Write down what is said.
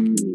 Mm-hmm.